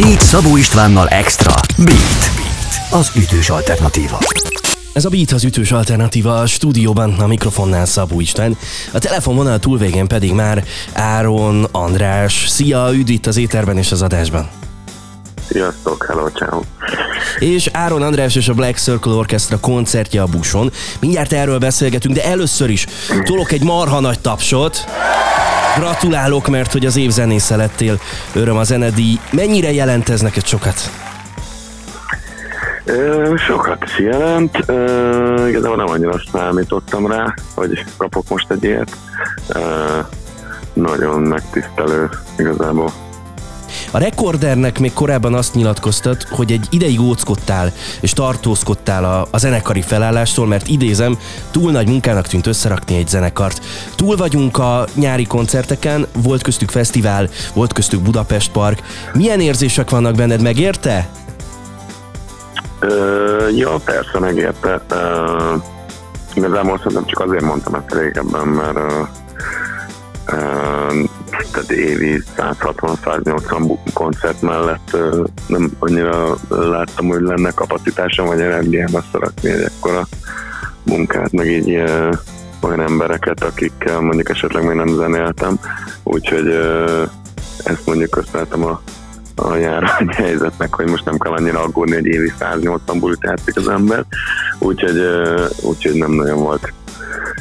Beat Szabó Istvánnal Extra. Beat. Beat. Az ütős alternatíva. Ez a Beat az ütős alternatíva a stúdióban, a mikrofonnál Szabó István, a telefonvonal túlvégén pedig már Áron András. Szia, üdv itt az éterben és az adásban. Sziasztok, hello, ciao. És Áron András és a Black Circle Orchestra koncertje a buson. Mindjárt erről beszélgetünk, de először is tolok egy marha nagy tapsot. Gratulálok, mert hogy az év zenésze lettél. Öröm a zenedi. Mennyire jelent ez neked sokat? Ö, sokat jelent. Ö, igazából nem annyira számítottam rá, hogy kapok most egy ilyet. Nagyon megtisztelő igazából. A rekordernek még korábban azt nyilatkoztat, hogy egy ideig óckodtál és tartózkodtál a, a zenekari felállástól, mert idézem, túl nagy munkának tűnt összerakni egy zenekart. Túl vagyunk a nyári koncerteken, volt köztük fesztivál, volt köztük Budapest Park. Milyen érzések vannak benned, megérte? Ö, ja, persze megérte. Ö, igazából szerintem csak azért mondtam ezt régebben, mert ö, ö, tehát évi 160-180 koncert mellett nem annyira láttam, hogy lenne kapacitásom vagy energiám összerakni egy ekkora munkát, meg így olyan embereket, akikkel mondjuk esetleg még nem zenéltem, úgyhogy ezt mondjuk köszönhetem a a járvány helyzetnek, hogy most nem kell annyira aggódni, hogy évi 180 bulit játszik az ember, úgyhogy, úgyhogy nem nagyon volt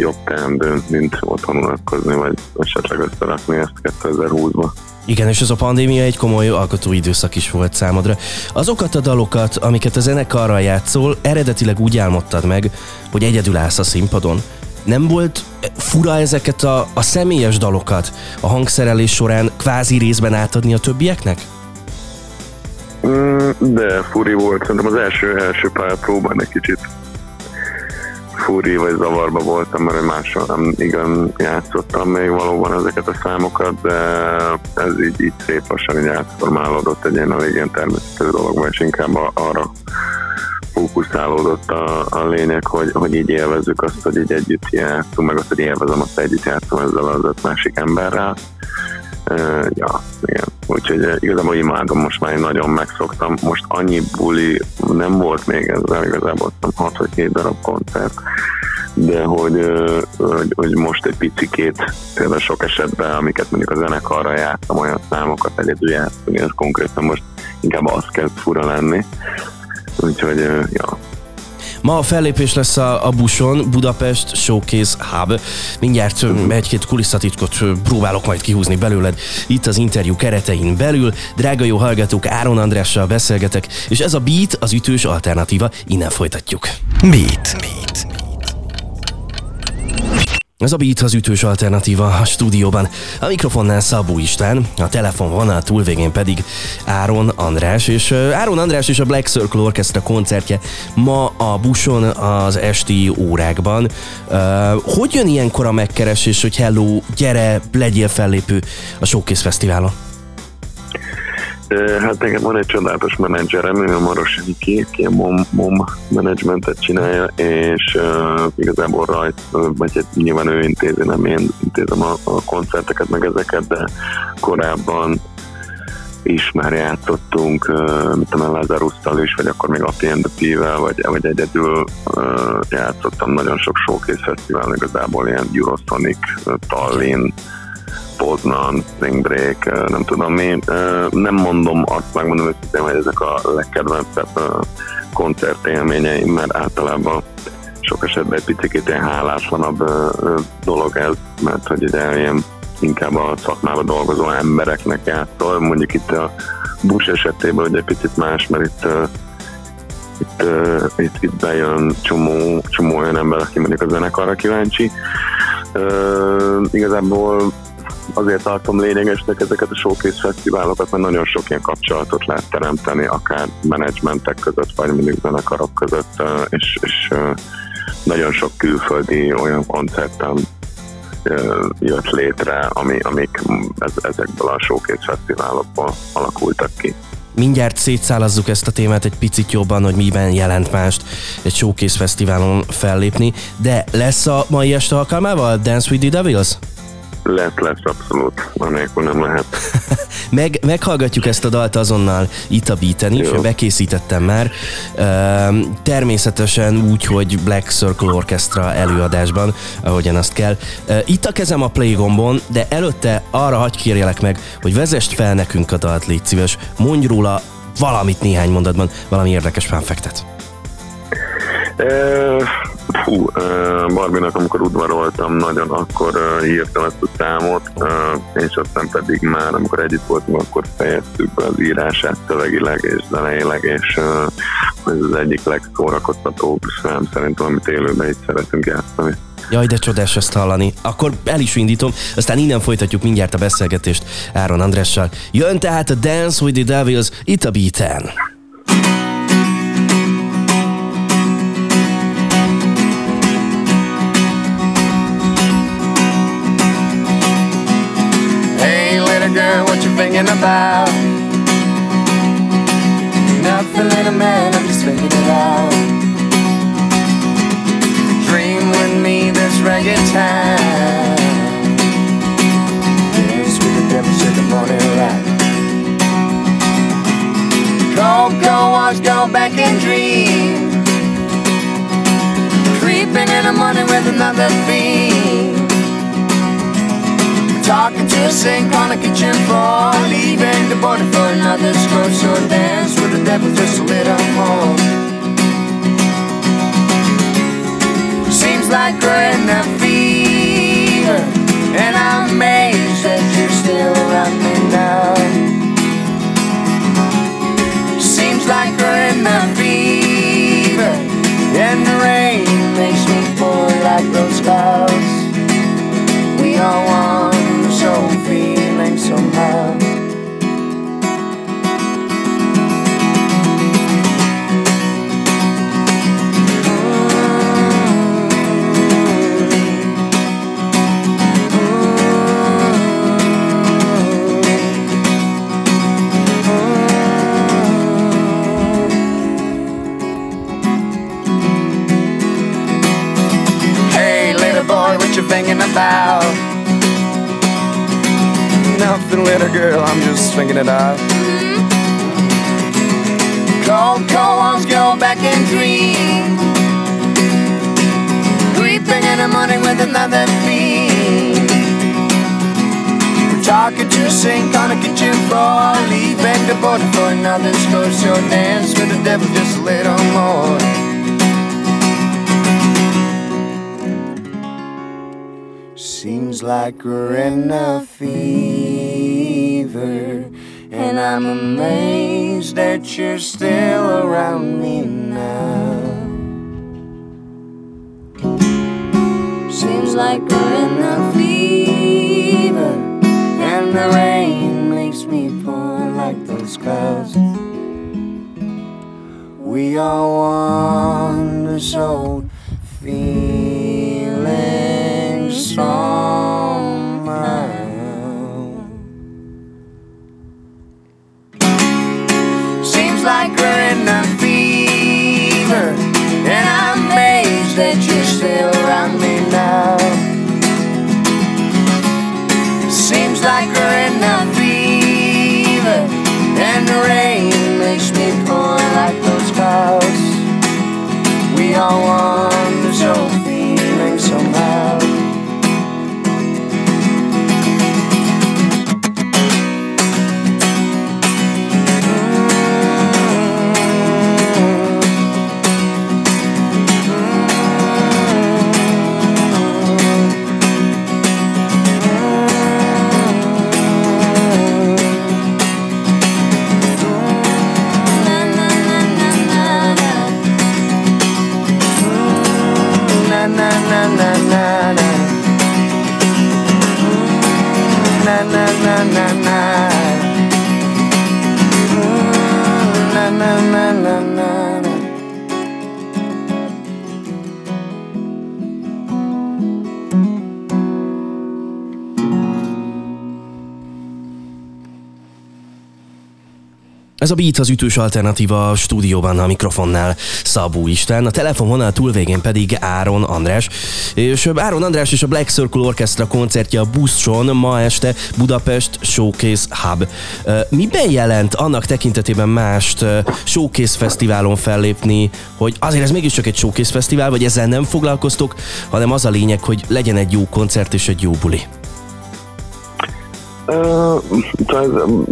jobb teendő, mint otthon unatkozni, vagy esetleg összerakni ezt 2020-ba. Igen, és ez a pandémia egy komoly alkotó időszak is volt számodra. Azokat a dalokat, amiket a zenekarral játszol, eredetileg úgy álmodtad meg, hogy egyedül állsz a színpadon. Nem volt fura ezeket a, a személyes dalokat a hangszerelés során kvázi részben átadni a többieknek? Mm, De furi volt, szerintem az első, első pár próbán egy kicsit furi vagy zavarba voltam, mert máshol nem igen játszottam még valóban ezeket a számokat, de ez így, így szép lassan így átformálódott egy ilyen elég ilyen természetű dologba, és inkább a- arra fókuszálódott a, a lényeg, hogy, hogy így élvezzük azt, hogy így együtt játszunk, meg azt, hogy élvezem azt, hogy együtt játszom ezzel az öt másik emberrel. Ja, igen. Úgyhogy uh, igazából imádom, most már én nagyon megszoktam. Most annyi buli nem volt még ezzel, igazából azt 6 vagy 7 darab koncert, de hogy, hogy, hogy most egy picikét, például sok esetben, amiket mondjuk a zenekarra játszom, olyan számokat egyedül játszom, ez konkrétan most inkább az kezd fura lenni. Úgyhogy, ja, Ma a fellépés lesz a, a buson, Budapest Showcase Hub. Mindjárt ö, egy-két kulisszatitkot próbálok majd kihúzni belőled itt az interjú keretein belül. Drága jó hallgatók, Áron Andrással beszélgetek, és ez a Beat az ütős alternatíva. Innen folytatjuk. Beat. Beat. Ez a Beat az ütős alternatíva a stúdióban. A mikrofonnál Szabó István, a telefon vonal túlvégén pedig Áron András, és Áron András és a Black Circle Orchestra koncertje ma a buson az esti órákban. Hogy jön ilyenkor a megkeresés, hogy hello, gyere, legyél fellépő a Showcase Fesztiválon? Hát nekem van egy csodálatos menedzserem, ő a Maros aki a MOM, MOM menedzsmentet csinálja, és uh, igazából rajt, vagy hát nyilván ő intézi, nem én intézem a, a koncerteket, meg ezeket, de korábban is már játszottunk, uh, mit tudom, Lazarusszal is, vagy akkor még a PNDP-vel, vagy, vagy egyedül játszottam nagyon sok showcase fesztivál, igazából ilyen Eurosonic, Tallinn, Poznan, Spring Break, nem tudom mi. Nem mondom azt, megmondom őszintén, hogy ezek a legkedvencebb koncertélményeim, mert általában sok esetben egy picit ilyen háláslanabb dolog ez, mert hogy ugye ilyen inkább a szakmában dolgozó embereknek játszol. Mondjuk itt a Bush esetében egy picit más, mert itt itt, uh, itt, itt bejön csomó, csomó olyan ember, aki mondjuk a zenekarra kíváncsi. Uh, igazából azért tartom lényegesnek ezeket a showcase fesztiválokat, mert nagyon sok ilyen kapcsolatot lehet teremteni, akár menedzsmentek között, vagy mondjuk zenekarok között, és, és nagyon sok külföldi olyan koncerten uh, jött létre, ami, amik ez, ezekből a showcase fesztiválokból alakultak ki. Mindjárt szétszálazzuk ezt a témát egy picit jobban, hogy miben jelent mást egy Showcase Fesztiválon fellépni, de lesz a mai este alkalmával Dance with the Devils? Lesz, lesz abszolút, anélkül nem lehet. Meg, meghallgatjuk ezt a dalt azonnal itt a beaten is, Jó. bekészítettem már. Természetesen úgy, hogy Black Circle Orchestra előadásban, ahogyan azt kell. Itt a kezem a play gombon, de előtte arra hagy kérjelek meg, hogy vezest fel nekünk a dalt, légy szíves. Mondj róla valamit néhány mondatban, valami érdekes fánfektet. Uh, Barbinak, amikor udvaroltam nagyon, akkor írtam ezt a számot, és aztán pedig már, amikor együtt voltunk, akkor fejeztük be az írását szövegileg és zeneileg, és ez az egyik legszórakoztatóbb szám szerintem, amit élőben is szeretünk játszani. Jaj, de csodás ezt hallani. Akkor el is indítom, aztán innen folytatjuk mindjárt a beszélgetést Áron Andrással. Jön tehát a Dance with the Devils itt a beaten. About? Nothing, little man, I'm just thinking it out. Dream with me this reggae time. Dance with the devil, shake the morning light. Go, go, watch, go back and dream. Creeping in the morning with another fiend. Talking to a sink on a kitchen floor. Leaving the border for another score So dance with the devil just a little more. Seems like we're in a thinking about? Nothing, little girl, I'm just thinking it out. Mm-hmm. Cold, cold ones go back and dream. Creeping in the morning with another fiend. Talking to sink on a kitchen floor. Leaving the border for another score. So dance with the devil just a little more. Seems like we're in a fever, and I'm amazed that you're still around me now. Seems like we're in a fever, and the rain makes me pour like those clouds. We all want this old feeling fall. Ez a Beat az ütős alternatíva a stúdióban a mikrofonnál Szabó Isten, a telefonvonal túlvégén pedig Áron András. És Áron András és a Black Circle Orchestra koncertje a Bustron ma este Budapest Showcase Hub. Miben jelent annak tekintetében mást Showcase Fesztiválon fellépni, hogy azért ez mégiscsak egy Showcase Fesztivál, vagy ezzel nem foglalkoztok, hanem az a lényeg, hogy legyen egy jó koncert és egy jó buli? Uh,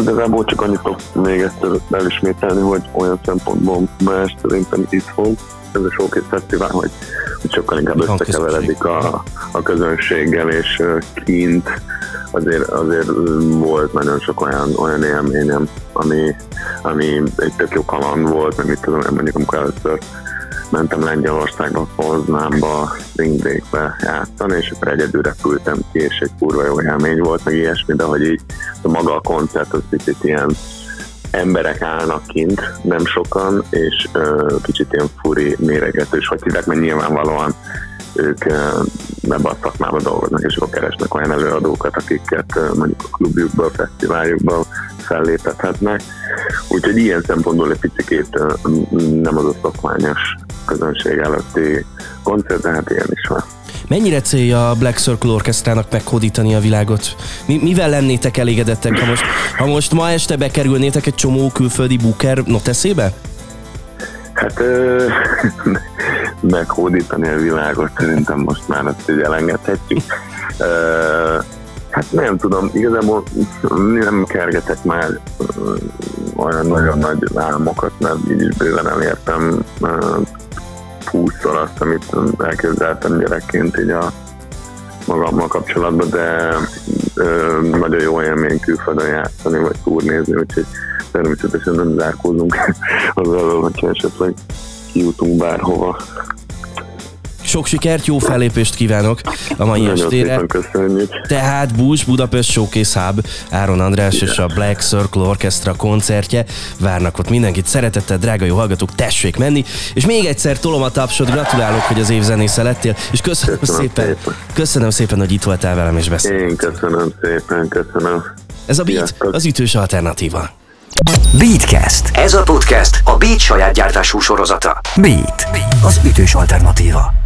igazából csak annyit tudok még egyszer elismételni, hogy olyan szempontból más szerintem itthon, ez a Showcase Fesztivál, hogy, hogy sokkal inkább összekeveredik a, a közönséggel, és kint azért, azért volt nagyon sok olyan, olyan élményem, ami, ami egy tök jó kaland volt, meg mit tudom, mondjuk amikor először mentem Lengyelországba, Poznámba, Springdékbe játszani, és akkor egyedül repültem ki, és egy kurva jó élmény volt, meg ilyesmi, de hogy így a maga a koncert az picit ilyen emberek állnak kint, nem sokan, és ö, kicsit ilyen furi méregetős, hogy hívják, mert nyilvánvalóan ők ebbe a szakmába dolgoznak, és akkor keresnek olyan előadókat, akiket mondjuk a klubjukban, a fesztiváljukban fellépethetnek. Úgyhogy ilyen szempontból egy picit nem az a szokványos közönség előtti koncert, de hát ilyen is van. Mennyire célja a Black Circle Orchestrának meghódítani a világot? Mi, mivel lennétek elégedettek, ha most, ha most ma este bekerülnétek egy csomó külföldi booker noteszébe? Hát ö, meghódítani a világot szerintem most már ezt így elengedhetjük. Ö, hát nem tudom, igazából nem kergetek már olyan nagyon nagy álmokat, mert így is bőven elértem húszszor azt, amit elképzeltem gyerekként így a magammal kapcsolatban, de ö, nagyon jó élmény külföldön játszani, vagy turnézni, úgyhogy természetesen nem zárkózunk azzal, hogyha esetleg kijutunk bárhova. Sok sikert, jó fellépést kívánok a mai Nagyon estére. köszönjük. Tehát Bús Budapest Showcase Hub, Áron András Igen. és a Black Circle Orchestra koncertje. Várnak ott mindenkit. Szeretettel, drága jó hallgatók, tessék menni. És még egyszer tolom a tapsot, gratulálok, hogy az évzenésze lettél, és köszönöm, köszönöm szépen, szépen. köszönöm szépen, hogy itt voltál velem és beszéltél. Én köszönöm szépen, köszönöm. Ez a Beat, az ütős alternatíva. Beatcast. Ez a podcast a Beat saját gyártású sorozata. Beat, az ütős alternatíva.